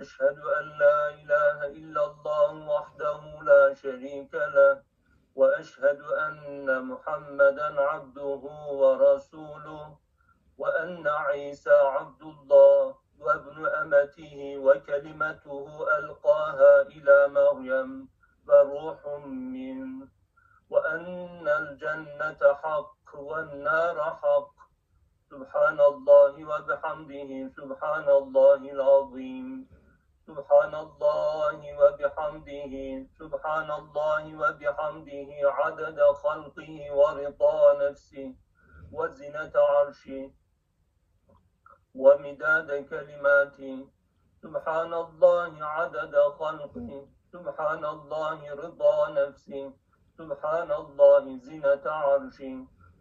أشهد أن لا إله إلا الله وحده لا شريك له وأشهد أن محمدا عبده ورسوله وأن عيسى عبد الله وابن أمته وكلمته ألقاها إلى مريم وروح منه وأن الجنة حق والنار حق. سبحان الله وبحمده سبحان الله العظيم. سبحان الله وبحمده سبحان الله وبحمده عدد خلقه ورضا نفسه وزنة عرشه ومداد كلماته. سبحان الله عدد خلقه سبحان الله رضا نفسه سبحان الله زنة عرشه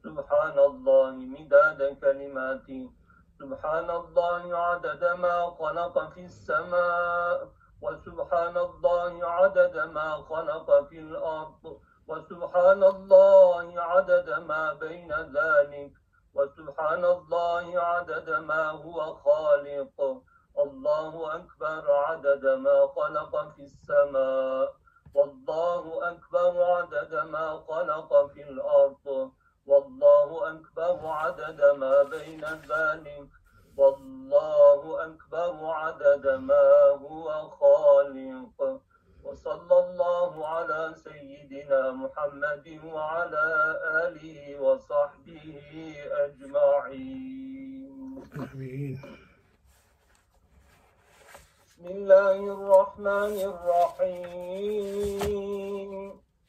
سبحان الله مداد كلماته. سبحان الله عدد ما خلق في السماء وسبحان الله عدد ما خلق في الأرض وسبحان الله عدد ما بين ذلك وسبحان الله عدد ما هو خالق. الله أكبر عدد ما خلق في السماء والله أكبر عدد ما خلق في الأرض. والله أكبر عدد ما بين ذلك والله أكبر عدد ما هو خالق. وصلى الله على سيدنا محمد وعلى آله وصحبه أجمعين. Amin. بسم الله الرحمن الرحيم.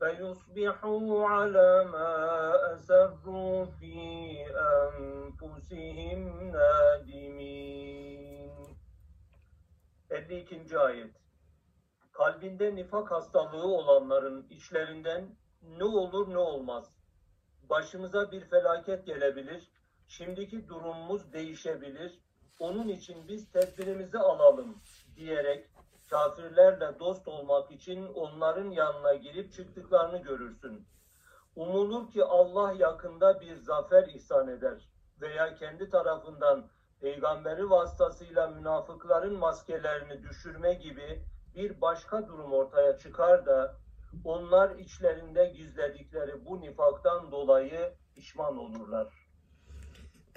فيصبحوا على ما أسروا في أنفسهم نادمين 52. ayet Kalbinde nifak hastalığı olanların içlerinden ne olur ne olmaz. Başımıza bir felaket gelebilir. Şimdiki durumumuz değişebilir. Onun için biz tedbirimizi alalım diyerek kafirlerle dost olmak için onların yanına girip çıktıklarını görürsün. Umulur ki Allah yakında bir zafer ihsan eder veya kendi tarafından peygamberi vasıtasıyla münafıkların maskelerini düşürme gibi bir başka durum ortaya çıkar da onlar içlerinde gizledikleri bu nifaktan dolayı pişman olurlar.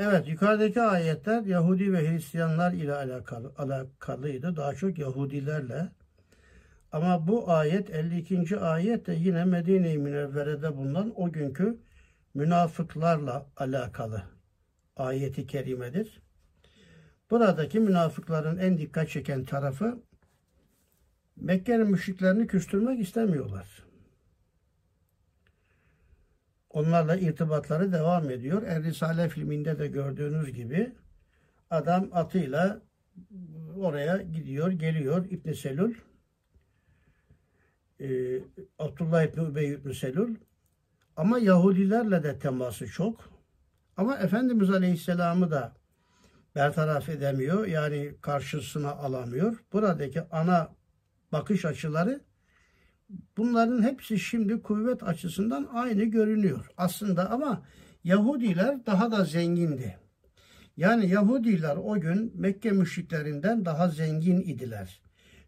Evet yukarıdaki ayetler Yahudi ve Hristiyanlar ile alakalı, alakalıydı. Daha çok Yahudilerle. Ama bu ayet 52. ayet de yine Medine-i Münevvere'de bulunan o günkü münafıklarla alakalı ayeti kerimedir. Buradaki münafıkların en dikkat çeken tarafı Mekke'nin müşriklerini küstürmek istemiyorlar. Onlarla irtibatları devam ediyor. Er Risale filminde de gördüğünüz gibi adam atıyla oraya gidiyor, geliyor İbn Selül. E, Abdullah İbni Übey İbni Selül. Ama Yahudilerle de teması çok. Ama Efendimiz Aleyhisselam'ı da bertaraf edemiyor. Yani karşısına alamıyor. Buradaki ana bakış açıları bunların hepsi şimdi kuvvet açısından aynı görünüyor. Aslında ama Yahudiler daha da zengindi. Yani Yahudiler o gün Mekke müşriklerinden daha zengin idiler.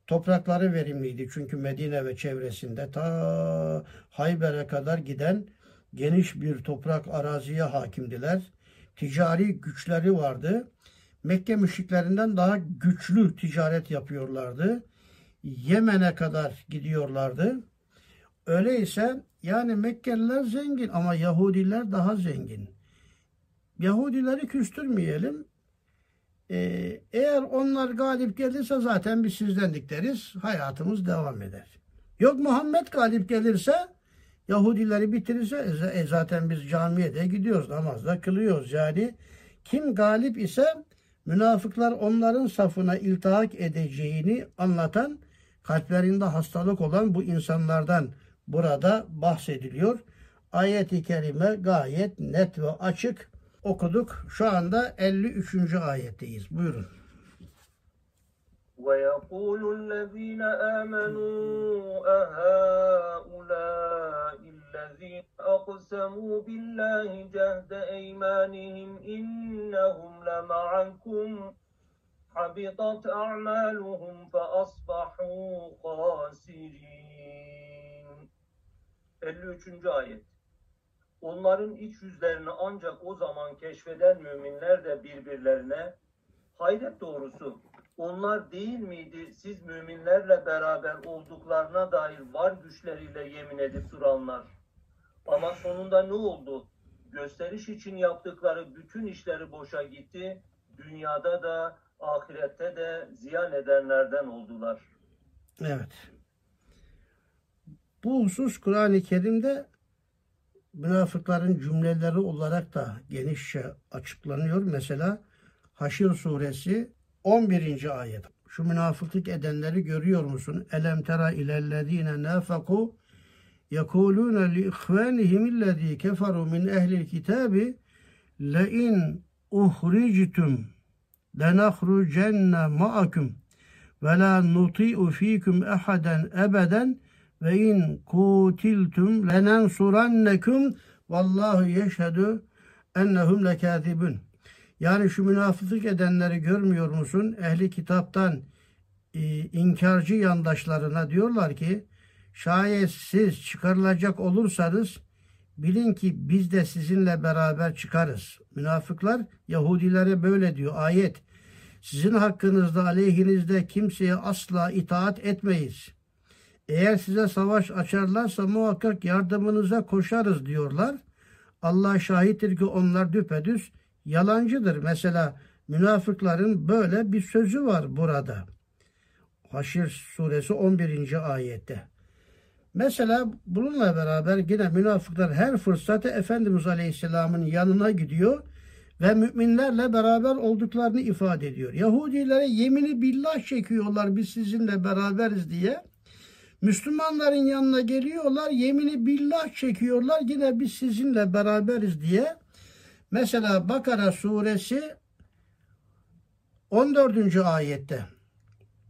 Toprakları verimliydi çünkü Medine ve çevresinde ta Hayber'e kadar giden geniş bir toprak araziye hakimdiler. Ticari güçleri vardı. Mekke müşriklerinden daha güçlü ticaret yapıyorlardı. Yemen'e kadar gidiyorlardı. Öyleyse yani Mekkeliler zengin ama Yahudiler daha zengin. Yahudileri küstürmeyelim. Ee, eğer onlar galip gelirse zaten biz sizdendik deriz. Hayatımız devam eder. Yok Muhammed galip gelirse Yahudileri bitirirse e, zaten biz camiye de gidiyoruz. Namazda kılıyoruz. Yani kim galip ise münafıklar onların safına iltihak edeceğini anlatan kalplerinde hastalık olan bu insanlardan burada bahsediliyor. Ayet-i kerime gayet net ve açık okuduk. Şu anda 53. ayetteyiz. Buyurun. ويقول الذين آمنوا أهؤلاء الذين أقسموا بالله جهد أيمانهم إنهم لمعكم حبطت أعمالهم فأصبحوا خاسرين 53. ayet Onların iç yüzlerini ancak o zaman keşfeden müminler de birbirlerine hayret doğrusu onlar değil miydi siz müminlerle beraber olduklarına dair var güçleriyle yemin edip duranlar? Ama sonunda ne oldu? Gösteriş için yaptıkları bütün işleri boşa gitti. Dünyada da ahirette de ziyan edenlerden oldular. Evet. Bu husus Kur'an-ı Kerim'de münafıkların cümleleri olarak da genişçe açıklanıyor. Mesela Haşr suresi 11. ayet. Şu münafıklık edenleri görüyor musun? Elem tera ilellezine nafaku yekulune li ihvanihim illezî keferu min ehlil kitabi le in uhrictum lenahrucenne ma'akum ve la nuti'u fikum ehaden ebeden ve in kutiltum lenensurannekum vallahu yeşhedü ennehum lekâzibun. Yani şu münafıklık edenleri görmüyor musun? Ehli kitaptan e, inkarcı yandaşlarına diyorlar ki şayet siz çıkarılacak olursanız bilin ki biz de sizinle beraber çıkarız. Münafıklar Yahudilere böyle diyor ayet. Sizin hakkınızda aleyhinizde kimseye asla itaat etmeyiz. Eğer size savaş açarlarsa muhakkak yardımınıza koşarız diyorlar. Allah şahittir ki onlar düpedüz yalancıdır. Mesela münafıkların böyle bir sözü var burada. Haşir suresi 11. ayette. Mesela bununla beraber yine münafıklar her fırsatta Efendimiz Aleyhisselam'ın yanına gidiyor ve müminlerle beraber olduklarını ifade ediyor. Yahudilere yemini billah çekiyorlar biz sizinle beraberiz diye. Müslümanların yanına geliyorlar yemini billah çekiyorlar yine biz sizinle beraberiz diye. Mesela Bakara suresi 14. ayette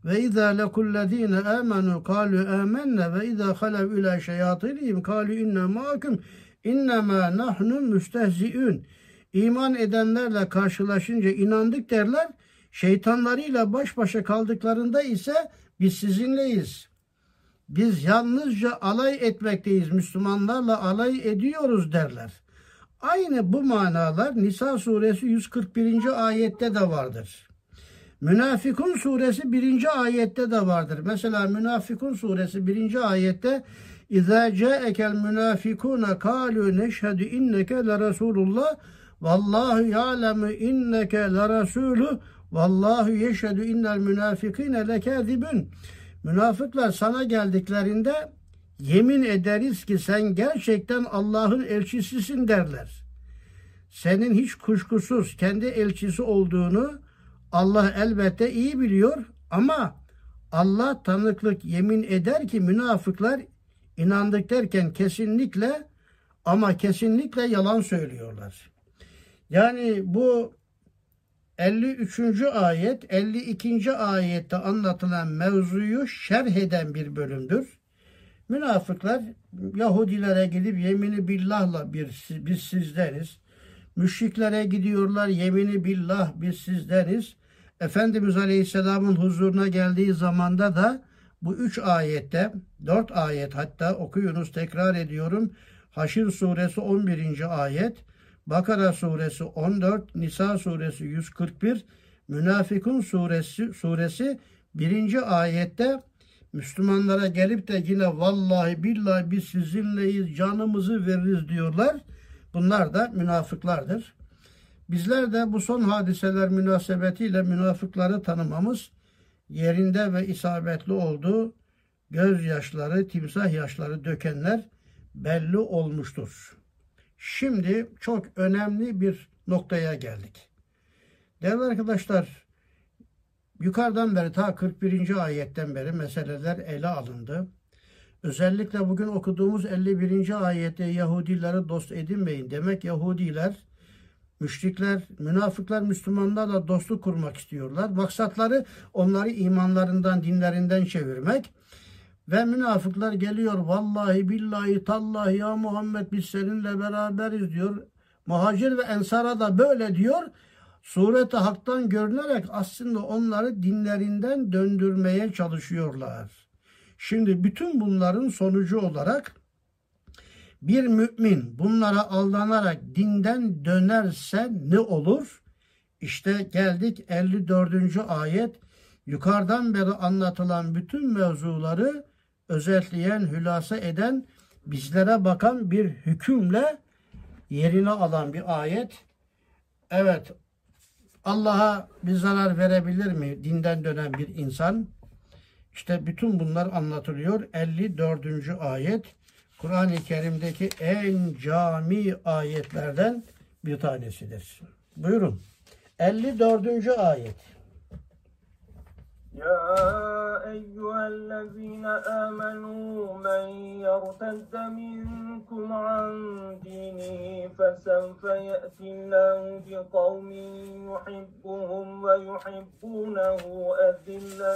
ve izâ lekullezîne âmenû kâlû âmenne ve izâ halev ilâ şeyâtinihim kâlû inne mâküm innemâ nahnu müstehzi'ün. İman edenlerle karşılaşınca inandık derler. Şeytanlarıyla baş başa kaldıklarında ise biz sizinleyiz. Biz yalnızca alay etmekteyiz. Müslümanlarla alay ediyoruz derler. Aynı bu manalar Nisa suresi 141. ayette de vardır. Münafikun suresi 1. ayette de vardır. Mesela Münafikun suresi 1. ayette İzâ câekel münafikûne kâlû neşhedü inneke le Resulullah vallahu ya'lemu inneke le Resulü vallahu yeşhedü innel münafikîne lekâzibün. Münafıklar sana geldiklerinde yemin ederiz ki sen gerçekten Allah'ın elçisisin derler. Senin hiç kuşkusuz kendi elçisi olduğunu Allah elbette iyi biliyor ama Allah tanıklık yemin eder ki münafıklar inandık derken kesinlikle ama kesinlikle yalan söylüyorlar. Yani bu 53. ayet 52. ayette anlatılan mevzuyu şerh eden bir bölümdür. Münafıklar Yahudilere gidip yemini billahla bir, biz sizleriz. Müşriklere gidiyorlar yemini billah biz sizleriz. Efendimiz Aleyhisselam'ın huzuruna geldiği zamanda da bu üç ayette, dört ayet hatta okuyunuz tekrar ediyorum. Haşir suresi 11. ayet, Bakara suresi 14, Nisa suresi 141, Münafikun suresi, suresi 1. ayette Müslümanlara gelip de yine vallahi billahi biz sizinleyiz canımızı veririz diyorlar. Bunlar da münafıklardır. Bizler de bu son hadiseler münasebetiyle münafıkları tanımamız yerinde ve isabetli oldu. Gözyaşları, timsah yaşları dökenler belli olmuştur. Şimdi çok önemli bir noktaya geldik. Değerli arkadaşlar, yukarıdan beri ta 41. ayetten beri meseleler ele alındı. Özellikle bugün okuduğumuz 51. ayette Yahudileri dost edinmeyin. Demek Yahudiler, müşrikler, münafıklar Müslümanlarla dostluk kurmak istiyorlar. Maksatları onları imanlarından, dinlerinden çevirmek. Ve münafıklar geliyor vallahi billahi tallahi ya Muhammed biz seninle beraberiz diyor. Muhacir ve ensara da böyle diyor. Sureti haktan görünerek aslında onları dinlerinden döndürmeye çalışıyorlar. Şimdi bütün bunların sonucu olarak bir mümin bunlara aldanarak dinden dönerse ne olur? İşte geldik 54. ayet. Yukarıdan beri anlatılan bütün mevzuları özetleyen, hülasa eden, bizlere bakan bir hükümle yerine alan bir ayet. Evet, Allah'a bir zarar verebilir mi dinden dönen bir insan? İşte bütün bunlar anlatılıyor. 54. ayet Kur'an-ı Kerim'deki en cami ayetlerden bir tanesidir. Buyurun. 54. ayet. يا أيها الذين آمنوا من يرتد منكم عن دينه فسوف يأتي الله بقوم يحبهم ويحبونه أذلة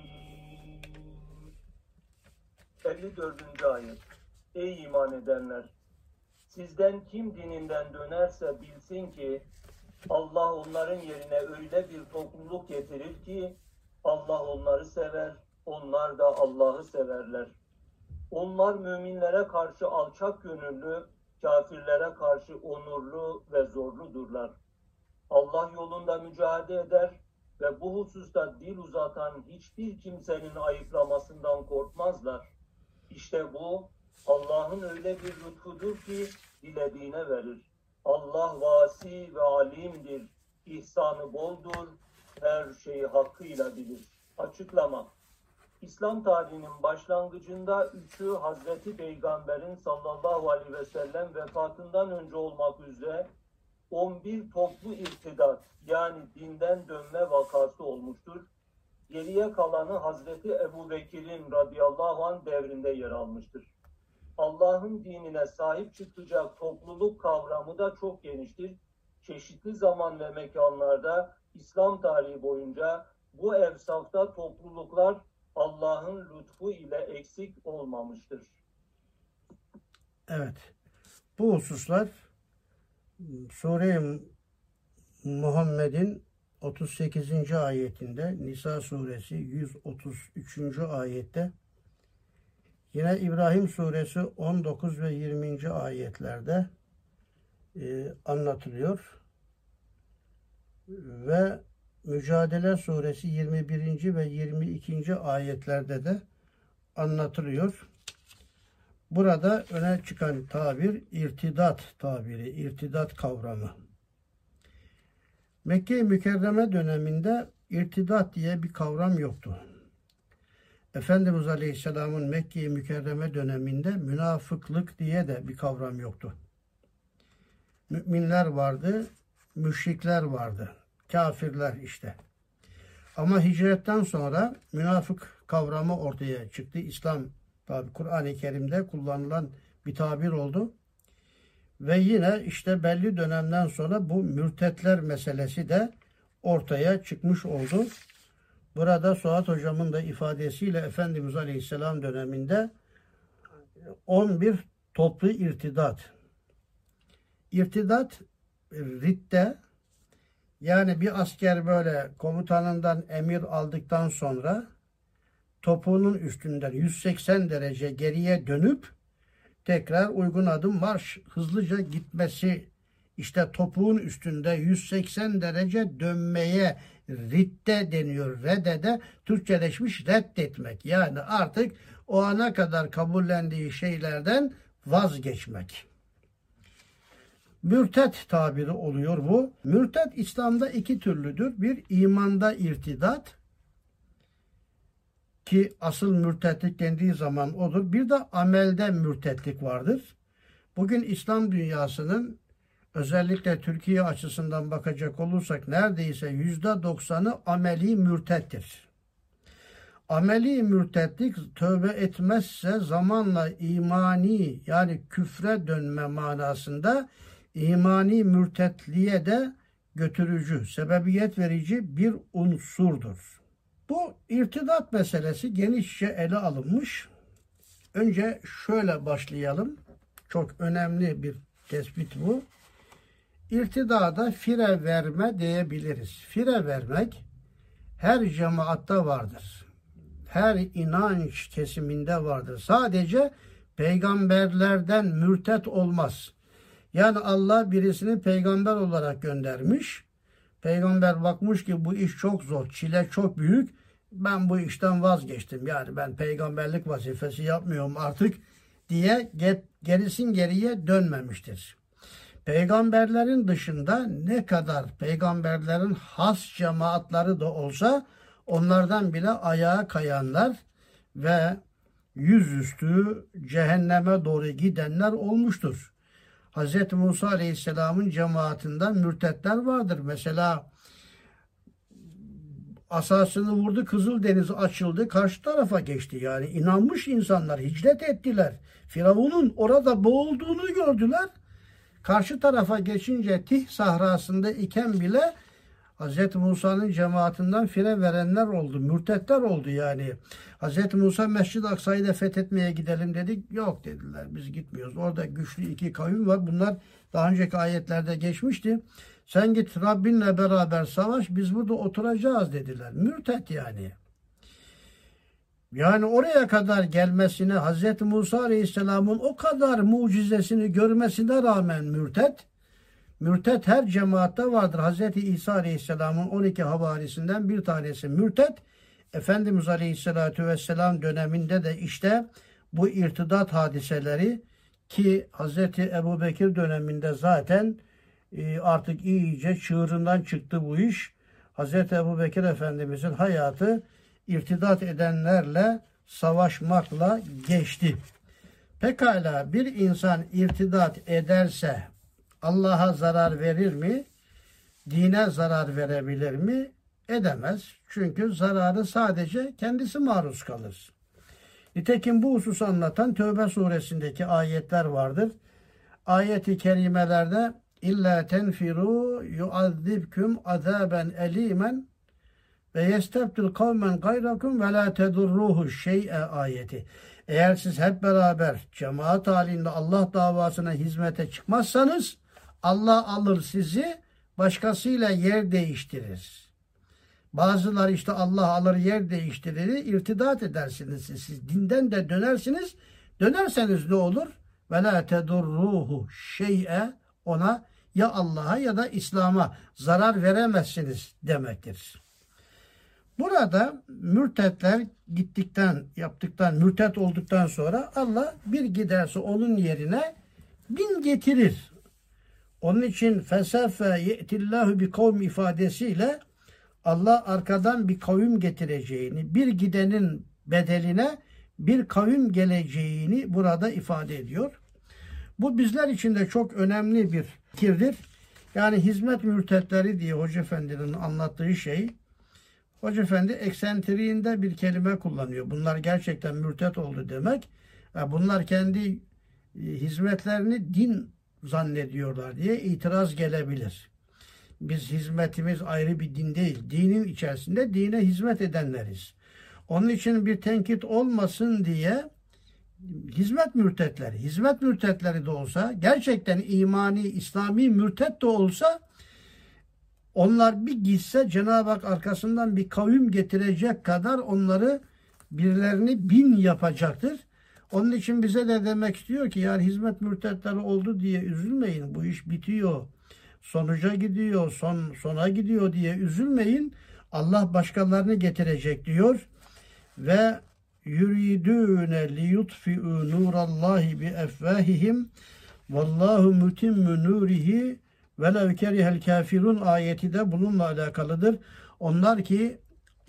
54. ayet Ey iman edenler! Sizden kim dininden dönerse bilsin ki Allah onların yerine öyle bir topluluk getirir ki Allah onları sever, onlar da Allah'ı severler. Onlar müminlere karşı alçak gönüllü, kafirlere karşı onurlu ve zorludurlar. Allah yolunda mücadele eder ve bu hususta dil uzatan hiçbir kimsenin ayıplamasından korkmazlar. İşte bu Allah'ın öyle bir lütfudur ki dilediğine verir. Allah vasi ve alimdir. İhsanı boldur. Her şeyi hakkıyla bilir. Açıklama. İslam tarihinin başlangıcında üçü Hazreti Peygamber'in sallallahu aleyhi ve sellem vefatından önce olmak üzere 11 toplu irtidat yani dinden dönme vakası olmuştur. Geriye kalanı Hazreti Ebu Bekir'in radıyallahu anh devrinde yer almıştır. Allah'ın dinine sahip çıkacak topluluk kavramı da çok geniştir. Çeşitli zaman ve mekanlarda İslam tarihi boyunca bu evsafta topluluklar Allah'ın lütfu ile eksik olmamıştır. Evet. Bu hususlar Sure-i Muhammed'in 38. ayetinde Nisa suresi 133. ayette Yine İbrahim suresi 19 ve 20. ayetlerde e, anlatılıyor. Ve Mücadele suresi 21. ve 22. ayetlerde de anlatılıyor. Burada öne çıkan tabir irtidat tabiri, irtidat kavramı. Mekke mükerreme döneminde irtidat diye bir kavram yoktu. Efendimiz Aleyhisselam'ın Mekke-i Mükerreme döneminde münafıklık diye de bir kavram yoktu. Müminler vardı, müşrikler vardı, kafirler işte. Ama hicretten sonra münafık kavramı ortaya çıktı. İslam tabi Kur'an-ı Kerim'de kullanılan bir tabir oldu. Ve yine işte belli dönemden sonra bu mürtetler meselesi de ortaya çıkmış oldu. Burada Suat hocamın da ifadesiyle Efendimiz Aleyhisselam döneminde 11 toplu irtidat. İrtidat ritte yani bir asker böyle komutanından emir aldıktan sonra topuğunun üstünden 180 derece geriye dönüp tekrar uygun adım marş hızlıca gitmesi işte topuğun üstünde 180 derece dönmeye ritte deniyor. Redede Türkçeleşmiş reddetmek. Yani artık o ana kadar kabullendiği şeylerden vazgeçmek. Mürtet tabiri oluyor bu. Mürtet İslam'da iki türlüdür. Bir imanda irtidat ki asıl mürtetlik dendiği zaman odur. Bir de amelde mürtetlik vardır. Bugün İslam dünyasının özellikle Türkiye açısından bakacak olursak neredeyse yüzde doksanı ameli mürtettir. Ameli mürtetlik tövbe etmezse zamanla imani yani küfre dönme manasında imani mürtetliğe de götürücü, sebebiyet verici bir unsurdur. Bu irtidat meselesi genişçe ele alınmış. Önce şöyle başlayalım. Çok önemli bir tespit bu. İrtidada fire verme diyebiliriz. Fire vermek her cemaatta vardır. Her inanç kesiminde vardır. Sadece peygamberlerden mürtet olmaz. Yani Allah birisini peygamber olarak göndermiş. Peygamber bakmış ki bu iş çok zor, çile çok büyük. Ben bu işten vazgeçtim. Yani ben peygamberlik vazifesi yapmıyorum artık diye gerisin geriye dönmemiştir. Peygamberlerin dışında ne kadar peygamberlerin has cemaatları da olsa onlardan bile ayağa kayanlar ve yüzüstü cehenneme doğru gidenler olmuştur. Hz. Musa Aleyhisselam'ın cemaatinden mürtetler vardır. Mesela asasını vurdu Kızıldeniz açıldı karşı tarafa geçti. Yani inanmış insanlar hicret ettiler. Firavun'un orada boğulduğunu gördüler. Karşı tarafa geçince Tih sahrasında iken bile Hz. Musa'nın cemaatinden fire verenler oldu. Mürtetler oldu yani. Hz. Musa Mescid-i Aksa'yı da fethetmeye gidelim dedik. Yok dediler biz gitmiyoruz. Orada güçlü iki kavim var. Bunlar daha önceki ayetlerde geçmişti. Sen git Rabbinle beraber savaş biz burada oturacağız dediler. Mürtet yani. Yani oraya kadar gelmesine Hz. Musa Aleyhisselam'ın o kadar mucizesini görmesine rağmen mürtet, mürtet her cemaatte vardır. Hz. İsa Aleyhisselam'ın 12 havarisinden bir tanesi mürtet. Efendimiz Aleyhisselatü Vesselam döneminde de işte bu irtidat hadiseleri ki Hz. Ebu Bekir döneminde zaten e, artık iyice çığırından çıktı bu iş. Hz. Ebu Bekir Efendimizin hayatı irtidat edenlerle savaşmakla geçti. Pekala bir insan irtidat ederse Allah'a zarar verir mi? Dine zarar verebilir mi? Edemez. Çünkü zararı sadece kendisi maruz kalır. Nitekim bu hususu anlatan Tövbe suresindeki ayetler vardır. Ayeti kerimelerde illa tenfiru yuazzibkum azaben elimen ve yestebdil kavmen gayrakum ve la tedurruhu şey'e ayeti. Eğer siz hep beraber cemaat halinde Allah davasına hizmete çıkmazsanız Allah alır sizi başkasıyla yer değiştirir. Bazılar işte Allah alır yer değiştirir, irtidat edersiniz siz. siz dinden de dönersiniz. Dönerseniz ne olur? Ve la tedurruhu şey'e ona ya Allah'a ya da İslam'a zarar veremezsiniz demektir. Burada mürtetler gittikten, yaptıktan, mürtet olduktan sonra Allah bir giderse onun yerine bin getirir. Onun için fesefe ye'tillahu bi kavm ifadesiyle Allah arkadan bir kavim getireceğini, bir gidenin bedeline bir kavim geleceğini burada ifade ediyor. Bu bizler için de çok önemli bir fikirdir. Yani hizmet mürtetleri diye Hoca Efendi'nin anlattığı şey Hoca Efendi eksentriğinde bir kelime kullanıyor. Bunlar gerçekten mürtet oldu demek. Bunlar kendi e, hizmetlerini din zannediyorlar diye itiraz gelebilir. Biz hizmetimiz ayrı bir din değil. Dinin içerisinde dine hizmet edenleriz. Onun için bir tenkit olmasın diye hizmet mürtetleri, hizmet mürtetleri de olsa, gerçekten imani, İslami mürtet de olsa onlar bir gitse Cenab-ı Hak arkasından bir kavim getirecek kadar onları birilerini bin yapacaktır. Onun için bize de demek istiyor ki yani hizmet mürtetleri oldu diye üzülmeyin. Bu iş bitiyor. Sonuca gidiyor, son sona gidiyor diye üzülmeyin. Allah başkalarını getirecek diyor ve yuridune liyutfi'u nurallahi bi efvahihim vallahu mutimmu nurihi velev kerihel kafirun ayeti de bununla alakalıdır. Onlar ki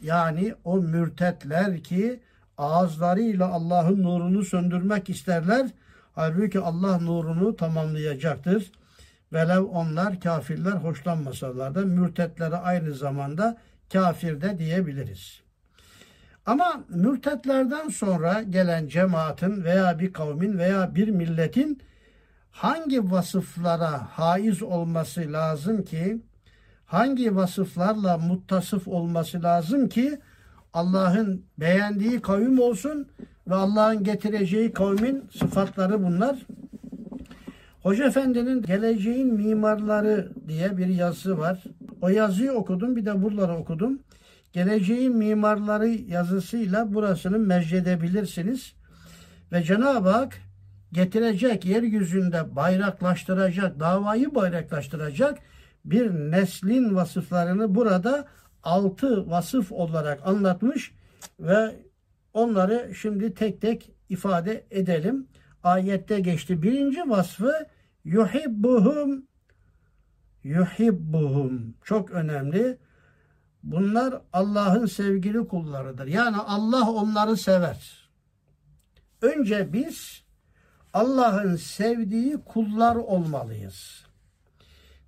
yani o mürtetler ki ağızlarıyla Allah'ın nurunu söndürmek isterler. Halbuki Allah nurunu tamamlayacaktır. Velev onlar kafirler hoşlanmasalar da mürtetlere aynı zamanda kafir de diyebiliriz. Ama mürtetlerden sonra gelen cemaatin veya bir kavmin veya bir milletin hangi vasıflara haiz olması lazım ki hangi vasıflarla muttasıf olması lazım ki Allah'ın beğendiği kavim olsun ve Allah'ın getireceği kavmin sıfatları bunlar. Hoca Efendi'nin Geleceğin Mimarları diye bir yazısı var. O yazıyı okudum bir de buraları okudum. Geleceğin Mimarları yazısıyla burasını meccedebilirsiniz. Ve Cenab-ı Hak getirecek yeryüzünde bayraklaştıracak, davayı bayraklaştıracak bir neslin vasıflarını burada altı vasıf olarak anlatmış ve onları şimdi tek tek ifade edelim. Ayette geçti. Birinci vasfı yuhibbuhum yuhibbuhum. Çok önemli. Bunlar Allah'ın sevgili kullarıdır. Yani Allah onları sever. Önce biz Allah'ın sevdiği kullar olmalıyız.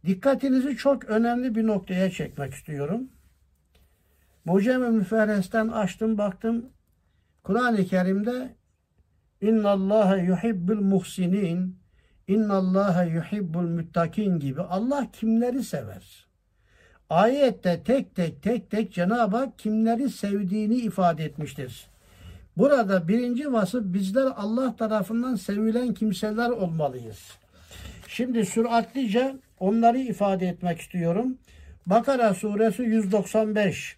Dikkatinizi çok önemli bir noktaya çekmek istiyorum. Mucem-i Müferres'ten açtım baktım. Kur'an-ı Kerim'de İnna Allah yuhibbul muhsinin İnna Allah yuhibbul muttakin gibi Allah kimleri sever? Ayette tek tek tek tek Cenab-ı Hak kimleri sevdiğini ifade etmiştir. Burada birinci vasıf bizler Allah tarafından sevilen kimseler olmalıyız. Şimdi süratlice onları ifade etmek istiyorum. Bakara suresi 195.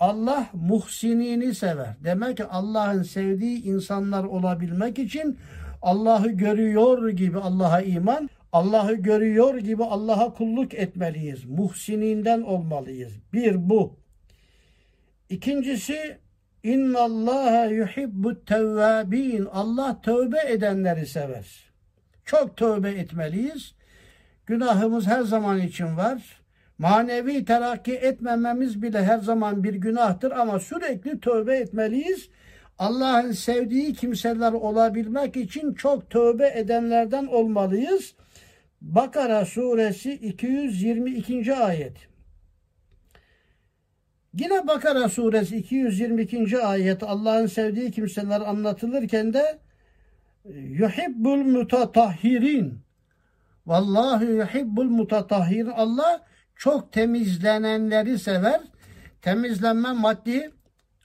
Allah muhsinini sever. Demek ki Allah'ın sevdiği insanlar olabilmek için Allah'ı görüyor gibi Allah'a iman, Allah'ı görüyor gibi Allah'a kulluk etmeliyiz. Muhsininden olmalıyız. Bir bu. İkincisi İnna Allah yuhibbu tevvabin. Allah tövbe edenleri sever. Çok tövbe etmeliyiz. Günahımız her zaman için var. Manevi terakki etmememiz bile her zaman bir günahtır ama sürekli tövbe etmeliyiz. Allah'ın sevdiği kimseler olabilmek için çok tövbe edenlerden olmalıyız. Bakara suresi 222. ayet. Yine Bakara suresi 222. ayet Allah'ın sevdiği kimseler anlatılırken de yuhibbul mutatahhirin Vallahu yuhibbul mutatahhir Allah çok temizlenenleri sever. Temizlenme maddi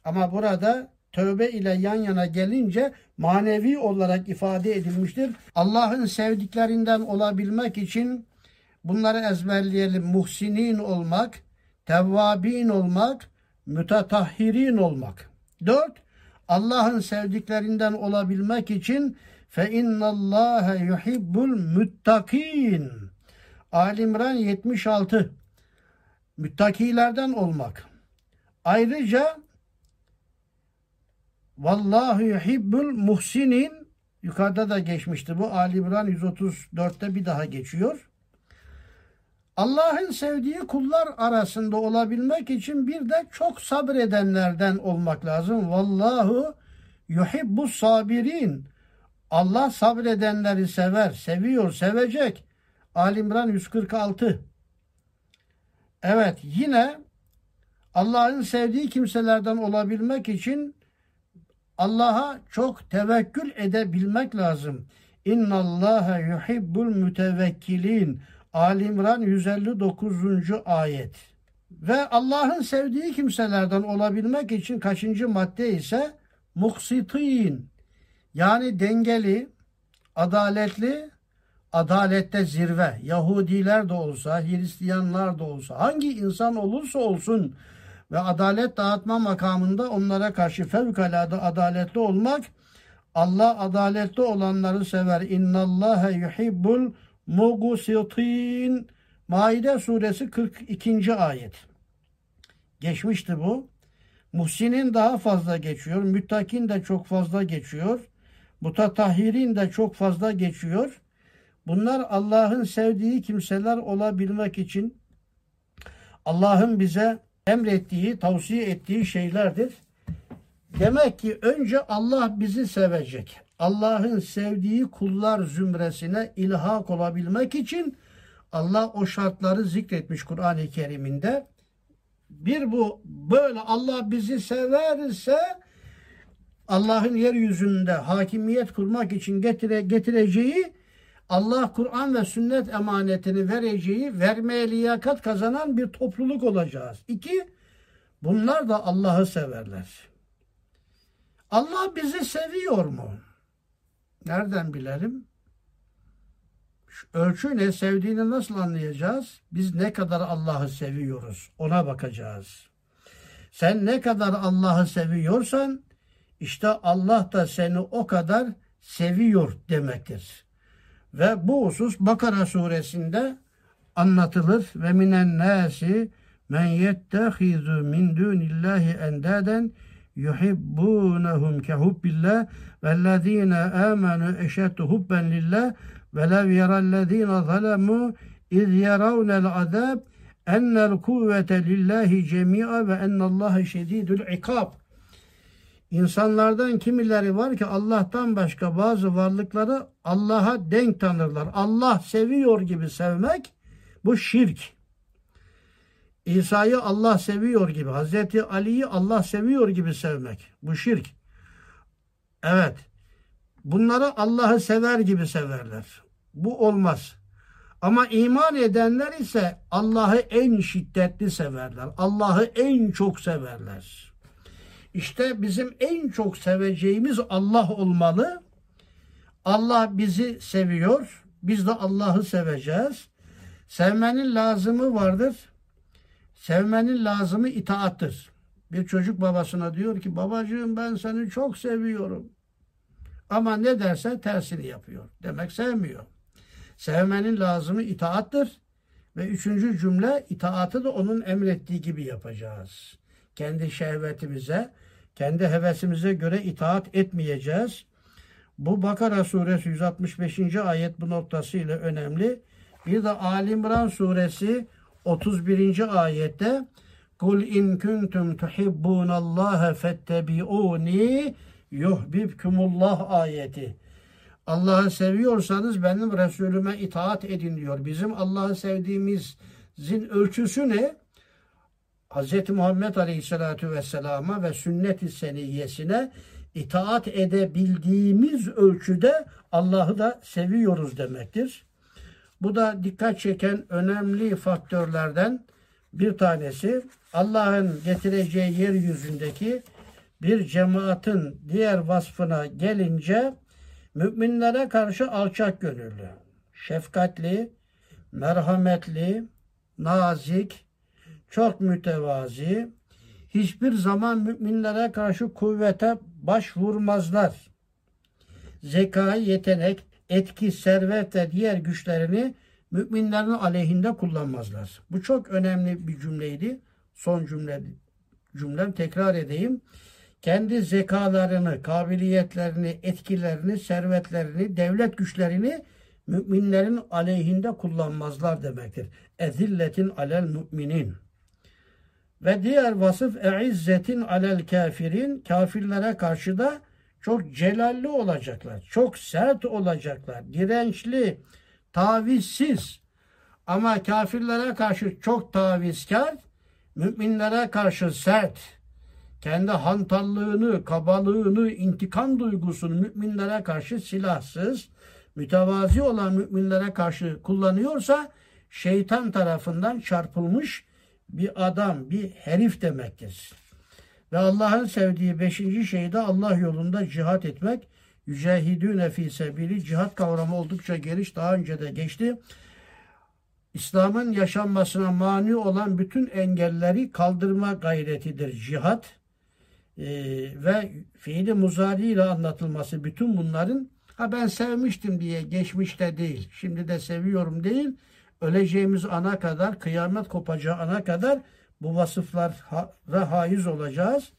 ama burada tövbe ile yan yana gelince manevi olarak ifade edilmiştir. Allah'ın sevdiklerinden olabilmek için bunları ezberleyelim. Muhsinin olmak, tevvabin olmak, mütetahhirin olmak. Dört, Allah'ın sevdiklerinden olabilmek için fe innallâhe yuhibbul muttakin. Alimran 76. Müttakilerden olmak. Ayrıca Vallahu yuhibbul muhsinin yukarıda da geçmişti bu. Ali İmran 134'te bir daha geçiyor. Allah'ın sevdiği kullar arasında olabilmek için bir de çok sabredenlerden olmak lazım. Vallahu yuhibbus sabirin. Allah sabredenleri sever, seviyor, sevecek. Ali İmran 146. Evet yine Allah'ın sevdiği kimselerden olabilmek için Allah'a çok tevekkül edebilmek lazım. İnna Allaha yuhibbul mütevekkilin. Ali İmran 159. ayet. Ve Allah'ın sevdiği kimselerden olabilmek için kaçıncı madde ise muksitin. Yani dengeli, adaletli, adalette zirve. Yahudiler de olsa, Hristiyanlar da olsa, hangi insan olursa olsun ve adalet dağıtma makamında onlara karşı fevkalade adaletli olmak Allah adaletli olanları sever. İnnallâhe yuhibbul mugusitin. Maide suresi 42. ayet. Geçmişti bu. Muhsin'in daha fazla geçiyor. Müttakin de çok fazla geçiyor. Mutatahhirin de çok fazla geçiyor. Bunlar Allah'ın sevdiği kimseler olabilmek için Allah'ın bize emrettiği, tavsiye ettiği şeylerdir. Demek ki önce Allah bizi sevecek. Allah'ın sevdiği kullar zümresine ilhak olabilmek için Allah o şartları zikretmiş Kur'an-ı Kerim'inde. Bir bu böyle Allah bizi severse Allah'ın yeryüzünde hakimiyet kurmak için getire, getireceği Allah Kur'an ve sünnet emanetini vereceği vermeye liyakat kazanan bir topluluk olacağız. İki, bunlar da Allah'ı severler. Allah bizi seviyor mu? Nereden bilelim? Şu ölçü ne? Sevdiğini nasıl anlayacağız? Biz ne kadar Allah'ı seviyoruz? Ona bakacağız. Sen ne kadar Allah'ı seviyorsan işte Allah da seni o kadar seviyor demektir. Ve bu husus Bakara suresinde anlatılır. Ve minen nasi men yettehizu min dunillahi endaden yuhibbunahum kehubbillah vellezine amenu eşeddu hubben lillah ve lev yerellezine zalemu iz yeravnel azab ennel kuvvete lillahi cemi'a ve ennallaha şedidül ikab. İnsanlardan kimileri var ki Allah'tan başka bazı varlıkları Allah'a denk tanırlar. Allah seviyor gibi sevmek bu şirk. İsa'yı Allah seviyor gibi, Hazreti Ali'yi Allah seviyor gibi sevmek. Bu şirk. Evet. Bunları Allah'ı sever gibi severler. Bu olmaz. Ama iman edenler ise Allah'ı en şiddetli severler. Allah'ı en çok severler. İşte bizim en çok seveceğimiz Allah olmalı. Allah bizi seviyor. Biz de Allah'ı seveceğiz. Sevmenin lazımı vardır. Sevmenin lazımı itaattır. Bir çocuk babasına diyor ki babacığım ben seni çok seviyorum. Ama ne derse tersini yapıyor. Demek sevmiyor. Sevmenin lazımı itaattır. Ve üçüncü cümle itaatı da onun emrettiği gibi yapacağız. Kendi şehvetimize, kendi hevesimize göre itaat etmeyeceğiz. Bu Bakara suresi 165. ayet bu noktasıyla önemli. Bir de Ali İmran suresi 31. ayette Kul in kuntum tuhibbunallaha fettebi'uni yuhbibkumullah ayeti. Allah'ı seviyorsanız benim Resulüme itaat edin diyor. Bizim Allah'ı sevdiğimizin ölçüsü ne? Hz. Muhammed Aleyhisselatü Vesselam'a ve sünnet-i seniyyesine itaat edebildiğimiz ölçüde Allah'ı da seviyoruz demektir. Bu da dikkat çeken önemli faktörlerden bir tanesi. Allah'ın getireceği yeryüzündeki bir cemaatin diğer vasfına gelince müminlere karşı alçak gönüllü, şefkatli, merhametli, nazik, çok mütevazi, hiçbir zaman müminlere karşı kuvvete başvurmazlar. Zeka, yetenek, etki, servet ve diğer güçlerini müminlerin aleyhinde kullanmazlar. Bu çok önemli bir cümleydi. Son cümle cümlem tekrar edeyim. Kendi zekalarını, kabiliyetlerini, etkilerini, servetlerini, devlet güçlerini müminlerin aleyhinde kullanmazlar demektir. Ezilletin alel müminin. Ve diğer vasıf eizzetin alel kafirin. Kafirlere karşı da çok celalli olacaklar. Çok sert olacaklar. Dirençli, tavizsiz. Ama kafirlere karşı çok tavizkar, müminlere karşı sert. Kendi hantallığını, kabalığını, intikam duygusunu müminlere karşı silahsız, mütevazi olan müminlere karşı kullanıyorsa şeytan tarafından çarpılmış bir adam, bir herif demektir. Ve Allah'ın sevdiği beşinci şey de Allah yolunda cihat etmek. Yücehidüne fi sebili cihat kavramı oldukça geniş. Daha önce de geçti. İslam'ın yaşanmasına mani olan bütün engelleri kaldırma gayretidir cihat. Ee, ve fiili muzari ile anlatılması bütün bunların ha ben sevmiştim diye geçmişte değil, şimdi de seviyorum değil, öleceğimiz ana kadar, kıyamet kopacağı ana kadar bu vasıflara haiz olacağız.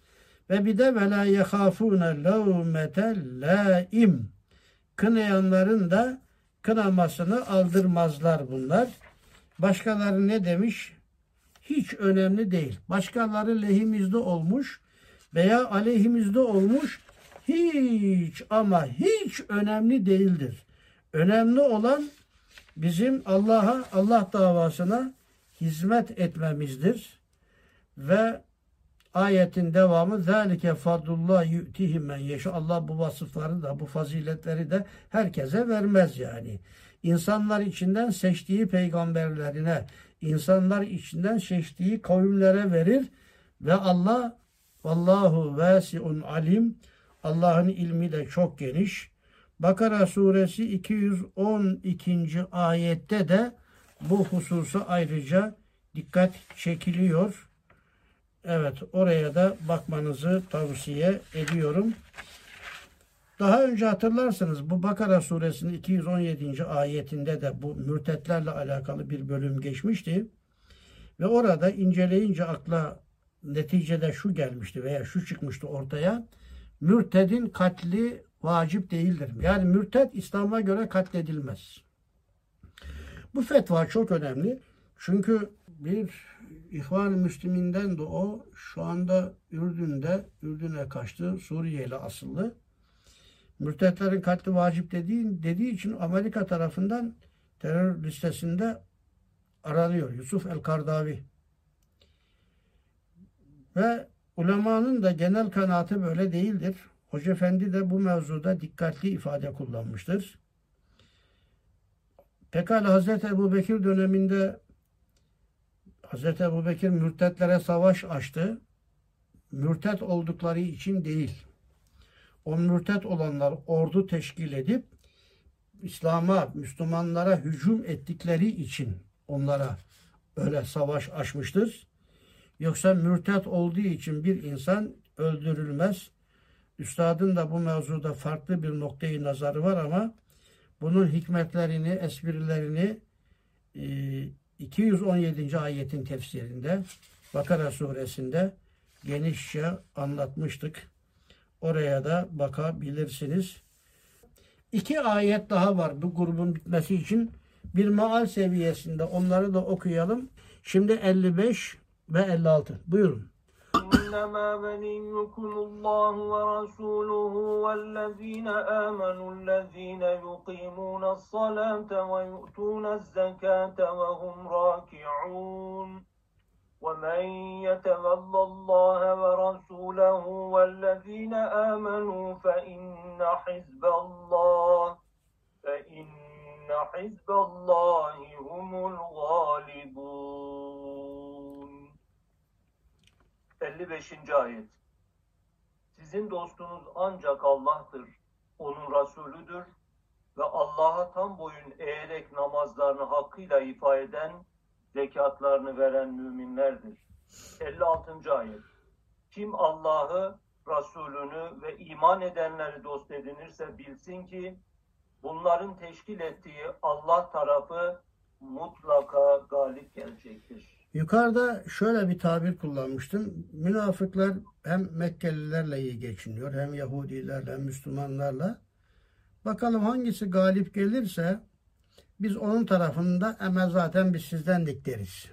Ve bir de ve la yehafune levmete laim. Kınayanların da kınamasını aldırmazlar bunlar. Başkaları ne demiş? Hiç önemli değil. Başkaları lehimizde olmuş veya aleyhimizde olmuş hiç ama hiç önemli değildir. Önemli olan bizim Allah'a, Allah davasına hizmet etmemizdir. Ve ayetin devamı zalike fadlullah yu'tihi men yeşâ. Allah bu vasıfları da bu faziletleri de herkese vermez yani. İnsanlar içinden seçtiği peygamberlerine, insanlar içinden seçtiği kavimlere verir ve Allah vallahu vasiun alim Allah'ın ilmi de çok geniş. Bakara suresi 212. ayette de bu hususa ayrıca dikkat çekiliyor. Evet oraya da bakmanızı tavsiye ediyorum. Daha önce hatırlarsınız bu Bakara suresinin 217. ayetinde de bu mürtetlerle alakalı bir bölüm geçmişti. Ve orada inceleyince akla neticede şu gelmişti veya şu çıkmıştı ortaya. Mürtedin katli vacip değildir. Yani mürted İslam'a göre katledilmez. Bu fetva çok önemli. Çünkü bir İhvan-ı Müslüminden de o şu anda Ürdün'de, Ürdün'e kaçtı, Suriyeli asıllı. Mürtetlerin katli vacip dediği, dediği için Amerika tarafından terör listesinde aranıyor. Yusuf el-Kardavi. Ve ulemanın da genel kanaati böyle değildir. Hoca Efendi de bu mevzuda dikkatli ifade kullanmıştır. Pekala Hazreti Ebu Bekir döneminde Hazreti Ebu Bekir mürtetlere savaş açtı. Mürtet oldukları için değil. O mürtet olanlar ordu teşkil edip İslam'a, Müslümanlara hücum ettikleri için onlara öyle savaş açmıştır. Yoksa mürtet olduğu için bir insan öldürülmez. Üstadın da bu mevzuda farklı bir noktayı nazarı var ama bunun hikmetlerini, esprilerini 217. ayetin tefsirinde Bakara suresinde genişçe anlatmıştık. Oraya da bakabilirsiniz. İki ayet daha var bu grubun bitmesi için. Bir maal seviyesinde onları da okuyalım. Şimdi 55 ve 56. Buyurun. إنما وليكم الله ورسوله والذين آمنوا الذين يقيمون الصلاة ويؤتون الزكاة وهم راكعون. ومن يتول الله ورسوله والذين آمنوا فإن حزب الله فإن حزب الله هم الغالبون. 55. ayet Sizin dostunuz ancak Allah'tır, onun Resulüdür ve Allah'a tam boyun eğerek namazlarını hakkıyla ifa eden, zekatlarını veren müminlerdir. 56. ayet Kim Allah'ı, Resulünü ve iman edenleri dost edinirse bilsin ki bunların teşkil ettiği Allah tarafı mutlaka galip gelecektir. Yukarıda şöyle bir tabir kullanmıştım. Münafıklar hem Mekkelilerle iyi geçiniyor, hem Yahudilerle, hem Müslümanlarla. Bakalım hangisi galip gelirse biz onun tarafında ama zaten biz sizdendik deriz.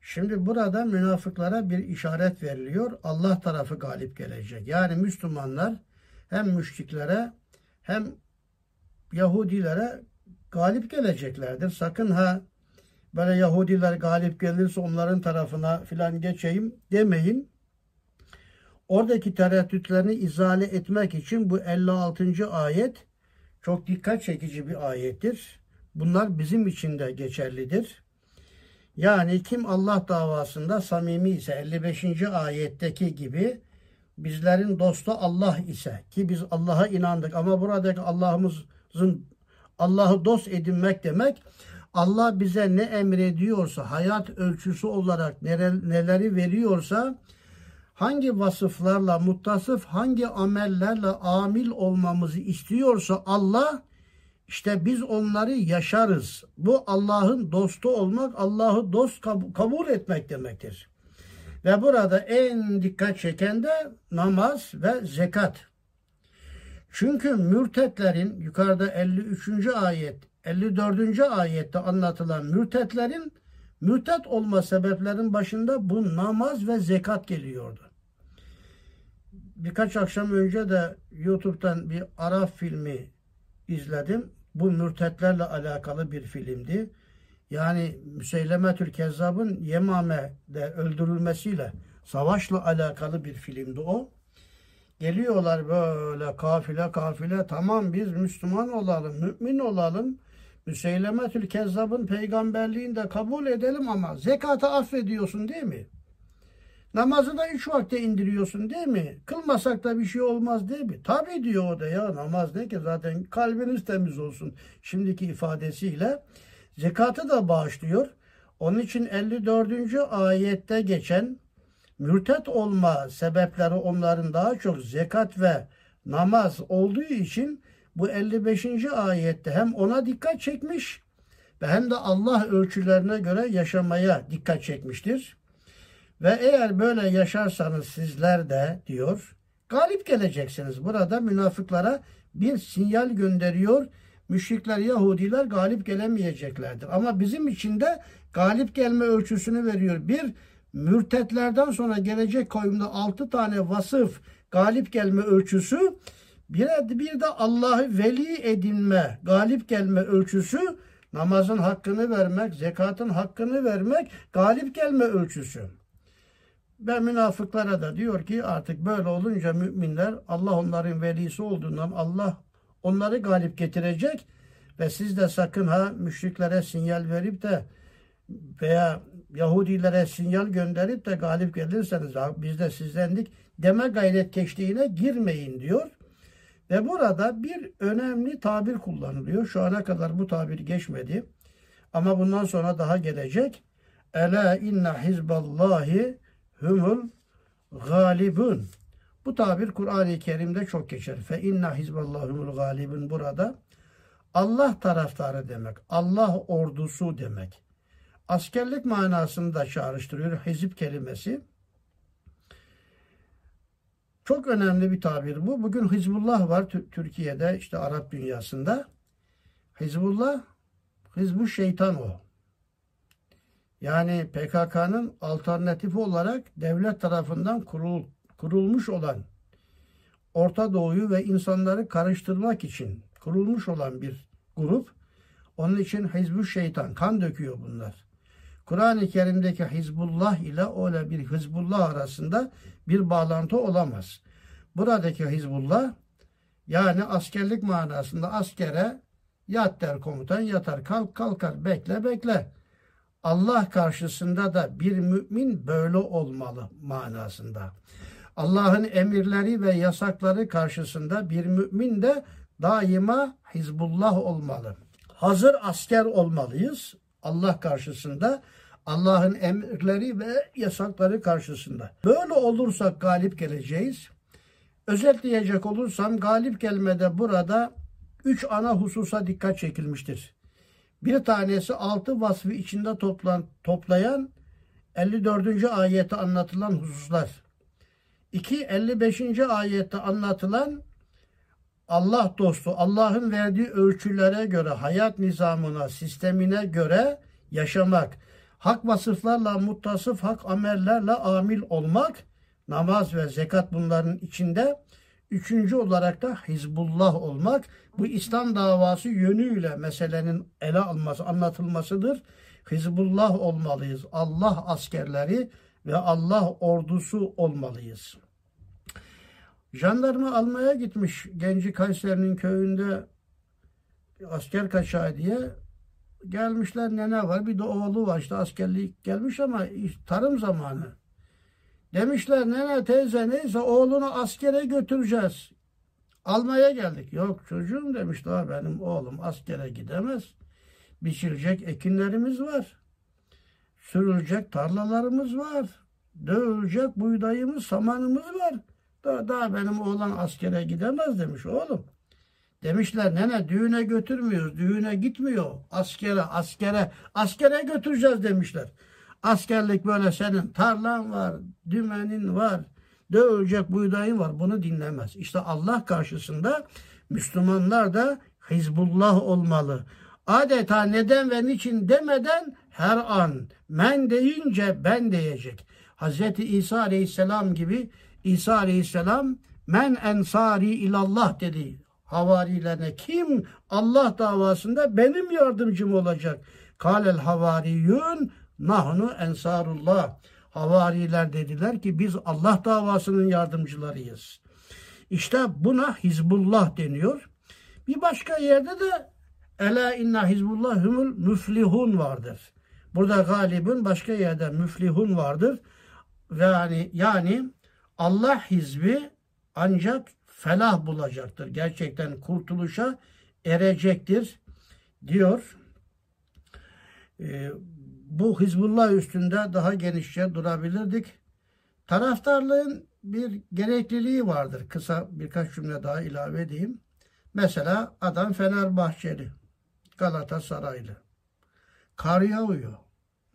Şimdi burada münafıklara bir işaret veriliyor. Allah tarafı galip gelecek. Yani Müslümanlar hem müşriklere hem Yahudilere galip geleceklerdir. Sakın ha böyle Yahudiler galip gelirse onların tarafına filan geçeyim demeyin. Oradaki tereddütlerini izale etmek için bu 56. ayet çok dikkat çekici bir ayettir. Bunlar bizim için de geçerlidir. Yani kim Allah davasında samimi ise 55. ayetteki gibi bizlerin dostu Allah ise ki biz Allah'a inandık ama buradaki Allah'ımızın Allah'ı dost edinmek demek Allah bize ne emrediyorsa hayat ölçüsü olarak neleri veriyorsa hangi vasıflarla muttasıf hangi amellerle amil olmamızı istiyorsa Allah işte biz onları yaşarız. Bu Allah'ın dostu olmak, Allah'ı dost kabul etmek demektir. Ve burada en dikkat çeken de namaz ve zekat. Çünkü mürtetlerin yukarıda 53. ayet, 54. ayette anlatılan mürtetlerin mürtet olma sebeplerin başında bu namaz ve zekat geliyordu. Birkaç akşam önce de YouTube'dan bir Arap filmi izledim. Bu mürtetlerle alakalı bir filmdi. Yani Müseylemetül Kezzab'ın Yemame'de öldürülmesiyle savaşla alakalı bir filmdi o. Geliyorlar böyle kafile kafile tamam biz Müslüman olalım, mümin olalım. Müseylemetül Kezzab'ın peygamberliğini de kabul edelim ama zekatı affediyorsun değil mi? Namazı da üç vakte indiriyorsun değil mi? Kılmasak da bir şey olmaz değil mi? Tabii diyor o da ya namaz ne ki zaten kalbiniz temiz olsun şimdiki ifadesiyle. Zekatı da bağışlıyor. Onun için 54. ayette geçen mürtet olma sebepleri onların daha çok zekat ve namaz olduğu için bu 55. ayette hem ona dikkat çekmiş ve hem de Allah ölçülerine göre yaşamaya dikkat çekmiştir. Ve eğer böyle yaşarsanız sizler de diyor galip geleceksiniz. Burada münafıklara bir sinyal gönderiyor. Müşrikler, Yahudiler galip gelemeyeceklerdir. Ama bizim için de galip gelme ölçüsünü veriyor. Bir, mürtetlerden sonra gelecek koyumda altı tane vasıf galip gelme ölçüsü. Bir, bir de Allah'ı veli edinme, galip gelme ölçüsü. Namazın hakkını vermek, zekatın hakkını vermek, galip gelme ölçüsü. Ve münafıklara da diyor ki artık böyle olunca müminler Allah onların velisi olduğundan Allah onları galip getirecek ve siz de sakın ha müşriklere sinyal verip de veya Yahudilere sinyal gönderip de galip gelirseniz biz de sizdendik deme gayret keşliğine girmeyin diyor. Ve burada bir önemli tabir kullanılıyor. Şu ana kadar bu tabir geçmedi. Ama bundan sonra daha gelecek. Ela inna hizballahi humul galibun. Bu tabir Kur'an-ı Kerim'de çok geçer. Fe inna hizballahumul galibun burada Allah taraftarı demek. Allah ordusu demek. Askerlik manasını da çağrıştırıyor hizip kelimesi. Çok önemli bir tabir bu. Bugün Hizbullah var Türkiye'de işte Arap dünyasında. Hizbullah, Hizbu şeytan o. Yani PKK'nın alternatifi olarak devlet tarafından kurul, kurulmuş olan Orta Doğu'yu ve insanları karıştırmak için kurulmuş olan bir grup. Onun için Hizbü Şeytan kan döküyor bunlar. Kur'an-ı Kerim'deki Hizbullah ile öyle bir Hizbullah arasında bir bağlantı olamaz. Buradaki Hizbullah yani askerlik manasında askere yat der komutan yatar kalk kalkar bekle bekle. Allah karşısında da bir mümin böyle olmalı manasında. Allah'ın emirleri ve yasakları karşısında bir mümin de daima Hizbullah olmalı. Hazır asker olmalıyız Allah karşısında. Allah'ın emirleri ve yasakları karşısında. Böyle olursak galip geleceğiz. Özetleyecek olursam galip gelmede burada üç ana hususa dikkat çekilmiştir. Bir tanesi altı vasfı içinde toplan, toplayan 54. ayette anlatılan hususlar. 2. 55. ayette anlatılan Allah dostu, Allah'ın verdiği ölçülere göre, hayat nizamına, sistemine göre yaşamak. Hak vasıflarla muttasıf, hak amellerle amil olmak, namaz ve zekat bunların içinde. Üçüncü olarak da Hizbullah olmak. Bu İslam davası yönüyle meselenin ele alması, anlatılmasıdır. Hizbullah olmalıyız. Allah askerleri ve Allah ordusu olmalıyız. Jandarma almaya gitmiş Genci Kayseri'nin köyünde asker kaçağı diye gelmişler nene var bir de oğlu var işte askerlik gelmiş ama tarım zamanı. Demişler nene teyze neyse oğlunu askere götüreceğiz. Almaya geldik. Yok çocuğum demiş daha benim oğlum askere gidemez. Biçilecek ekinlerimiz var. Sürülecek tarlalarımız var. Dövülecek buğdayımız, samanımız var. Daha, daha benim oğlan askere gidemez demiş oğlum. Demişler nene düğüne götürmüyoruz. Düğüne gitmiyor. Askere, askere, askere götüreceğiz demişler. Askerlik böyle senin tarlan var, dümenin var, dövülecek buğdayın var. Bunu dinlemez. İşte Allah karşısında Müslümanlar da Hizbullah olmalı. Adeta neden ve niçin demeden her an men deyince ben diyecek. Hz. İsa Aleyhisselam gibi İsa Aleyhisselam men ensari ilallah dedi havarilerine. Kim Allah davasında benim yardımcım olacak? Kalel havariyun nahnu ensarullah. Havariler dediler ki biz Allah davasının yardımcılarıyız. İşte buna Hizbullah deniyor. Bir başka yerde de Ela inna hizbullahumul müflihun vardır. Burada galibin başka yerde müflihun vardır. Yani, yani Allah hizbi ancak felah bulacaktır. Gerçekten kurtuluşa erecektir diyor. Ee, bu Hizbullah üstünde daha genişçe durabilirdik. Taraftarlığın bir gerekliliği vardır. Kısa birkaç cümle daha ilave edeyim. Mesela adam Fenerbahçeli, Galatasaraylı. Kar yağıyor.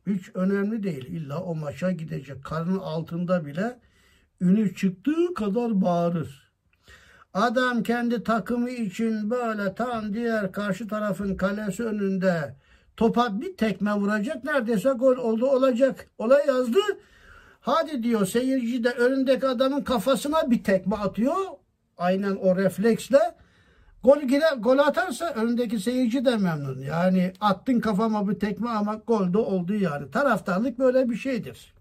Hiç önemli değil. İlla o maça gidecek. Karın altında bile ünü çıktığı kadar bağırır. Adam kendi takımı için böyle tam diğer karşı tarafın kalesi önünde topa bir tekme vuracak. Neredeyse gol oldu olacak. Olay yazdı. Hadi diyor seyirci de önündeki adamın kafasına bir tekme atıyor. Aynen o refleksle. Gol girer, gol atarsa önündeki seyirci de memnun. Yani attın kafama bir tekme ama gol de oldu yani. Taraftarlık böyle bir şeydir.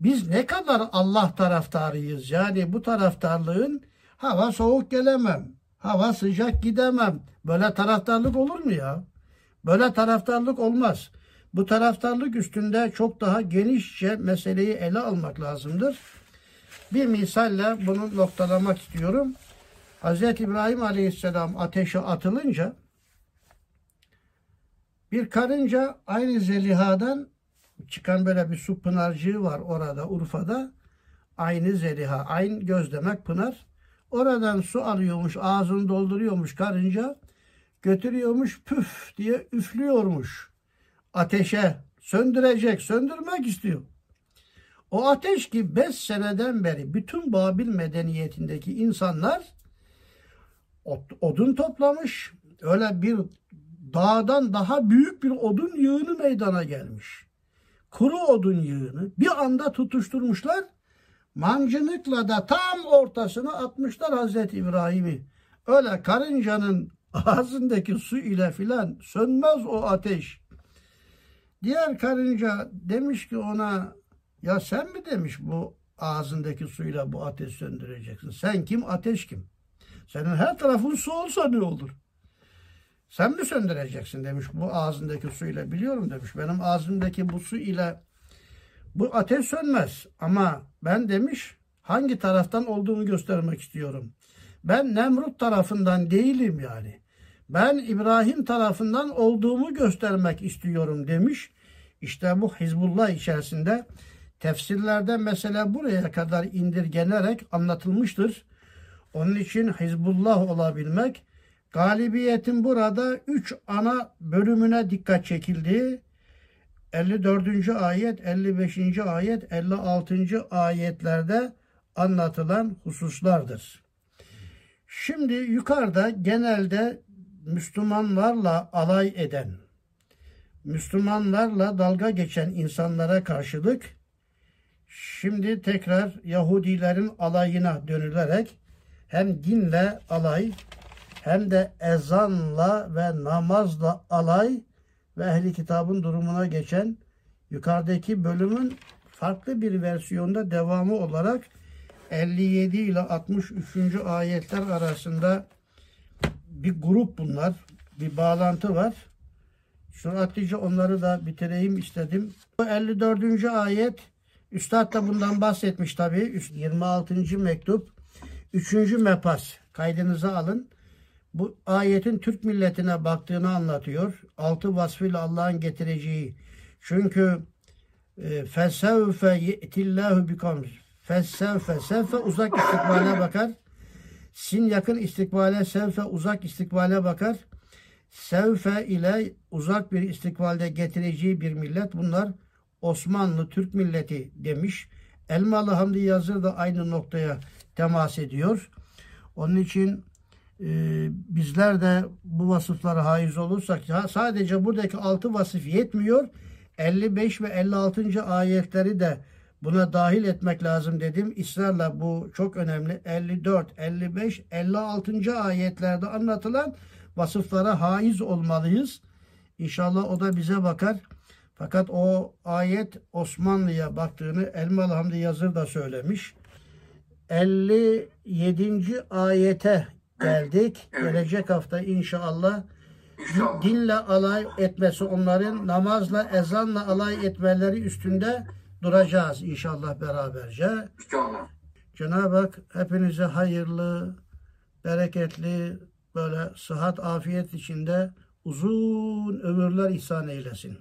Biz ne kadar Allah taraftarıyız. Yani bu taraftarlığın hava soğuk gelemem. Hava sıcak gidemem. Böyle taraftarlık olur mu ya? Böyle taraftarlık olmaz. Bu taraftarlık üstünde çok daha genişçe meseleyi ele almak lazımdır. Bir misalle bunu noktalamak istiyorum. Hz. İbrahim Aleyhisselam ateşe atılınca bir karınca aynı zelihadan çıkan böyle bir su pınarcığı var orada Urfa'da. Aynı zeliha, aynı göz demek pınar. Oradan su alıyormuş, ağzını dolduruyormuş karınca. Götürüyormuş püf diye üflüyormuş. Ateşe söndürecek, söndürmek istiyor. O ateş ki 5 seneden beri bütün Babil medeniyetindeki insanlar odun toplamış. Öyle bir dağdan daha büyük bir odun yığını meydana gelmiş. Kuru odun yığını bir anda tutuşturmuşlar. Mancınıkla da tam ortasına atmışlar Hazreti İbrahim'i. Öyle karıncanın ağzındaki su ile filan sönmez o ateş. Diğer karınca demiş ki ona ya sen mi demiş bu ağzındaki suyla bu ateş söndüreceksin. Sen kim ateş kim? Senin her tarafın su olsa ne olur? Sen mi söndüreceksin demiş bu ağzındaki suyla biliyorum demiş. Benim ağzımdaki bu su ile bu ateş sönmez ama ben demiş hangi taraftan olduğunu göstermek istiyorum. Ben Nemrut tarafından değilim yani. Ben İbrahim tarafından olduğumu göstermek istiyorum demiş. İşte bu Hizbullah içerisinde tefsirlerde mesela buraya kadar indirgenerek anlatılmıştır. Onun için Hizbullah olabilmek galibiyetin burada üç ana bölümüne dikkat çekildi. 54. ayet, 55. ayet, 56. ayetlerde anlatılan hususlardır. Şimdi yukarıda genelde Müslümanlarla alay eden, Müslümanlarla dalga geçen insanlara karşılık şimdi tekrar Yahudilerin alayına dönülerek hem dinle alay hem de ezanla ve namazla alay ve ehli kitabın durumuna geçen yukarıdaki bölümün farklı bir versiyonda devamı olarak 57 ile 63. ayetler arasında bir grup bunlar. Bir bağlantı var. Süratlice onları da bitireyim istedim. Bu 54. ayet Üstad da bundan bahsetmiş tabi. 26. mektup 3. mepas kaydınıza alın. Bu ayetin Türk milletine baktığını anlatıyor. Altı vasfıyla Allah'ın getireceği. Çünkü e, fesevfe ye'tillahu bikom fesevfe sevfe uzak istikbale bakar. Sin yakın istikbale, sevfe uzak istikbale bakar. Sevfe ile uzak bir istikbalde getireceği bir millet bunlar Osmanlı Türk milleti demiş. Elmalı Hamdi Yazır da aynı noktaya temas ediyor. Onun için e, bizler de bu vasıflara haiz olursak sadece buradaki altı vasıf yetmiyor. 55 ve 56. ayetleri de buna dahil etmek lazım dedim. İsrarla bu çok önemli. 54, 55, 56. ayetlerde anlatılan vasıflara haiz olmalıyız. İnşallah o da bize bakar. Fakat o ayet Osmanlı'ya baktığını Elmalı Hamdi Yazır da söylemiş. 57. ayete geldik. Evet. Gelecek hafta inşallah İnşallah. dinle alay etmesi onların namazla ezanla alay etmeleri üstünde duracağız inşallah beraberce. İnşallah. Cenab-ı Hak hepinize hayırlı, bereketli, böyle sıhhat, afiyet içinde uzun ömürler ihsan eylesin.